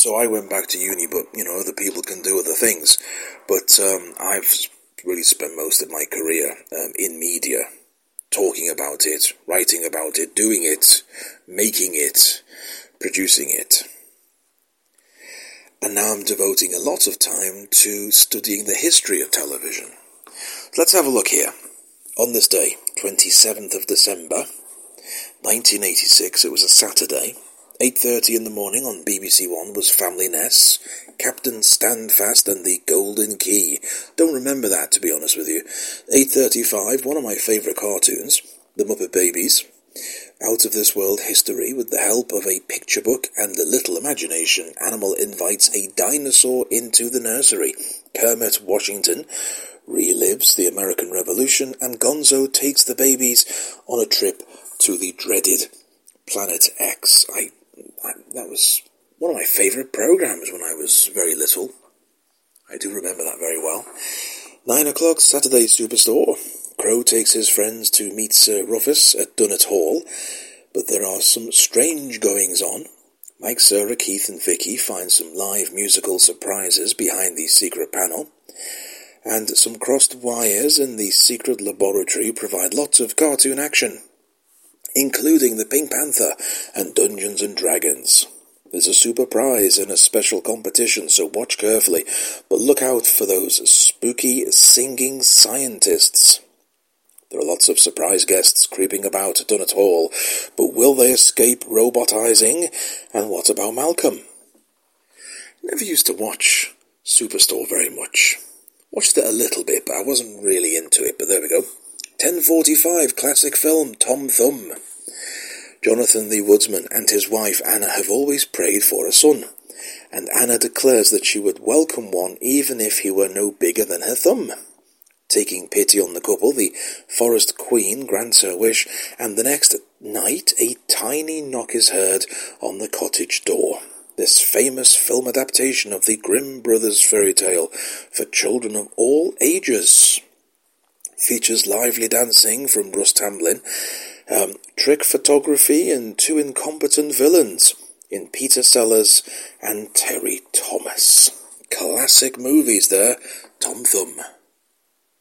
So I went back to uni, but you know, other people can do other things. But um, I've really spent most of my career um, in media, talking about it, writing about it, doing it, making it, producing it. And now I'm devoting a lot of time to studying the history of television. Let's have a look here. On this day, 27th of December, 1986, it was a Saturday, 8.30 in the morning on BBC One was Family Ness, Captain Standfast and the Golden Key. Don't remember that, to be honest with you. 8.35, one of my favourite cartoons, The Muppet Babies. Out of this world history, with the help of a picture book and a little imagination, Animal invites a dinosaur into the nursery. Kermit Washington relives the American Revolution, and Gonzo takes the babies on a trip to the dreaded Planet X. I was one of my favourite programmes when I was very little. I do remember that very well. Nine o'clock, Saturday Superstore. Crow takes his friends to meet Sir Rufus at Dunnett Hall, but there are some strange goings on. Mike, Sarah, Keith, and Vicky find some live musical surprises behind the secret panel, and some crossed wires in the secret laboratory provide lots of cartoon action including the Pink Panther and Dungeons and Dragons. There's a super prize in a special competition, so watch carefully, but look out for those spooky singing scientists. There are lots of surprise guests creeping about Dunnett Hall, but will they escape robotizing? And what about Malcolm? Never used to watch Superstore very much. Watched it a little bit, but I wasn't really into it, but there we go. 1045 classic film Tom Thumb. Jonathan the Woodsman and his wife Anna have always prayed for a son, and Anna declares that she would welcome one even if he were no bigger than her thumb. Taking pity on the couple, the forest queen grants her wish, and the next night a tiny knock is heard on the cottage door. This famous film adaptation of the Grimm brothers fairy tale for children of all ages features lively dancing from Russ Tamblyn, um, trick photography, and two incompetent villains in Peter Sellers and Terry Thomas. Classic movies there, Tom Thumb.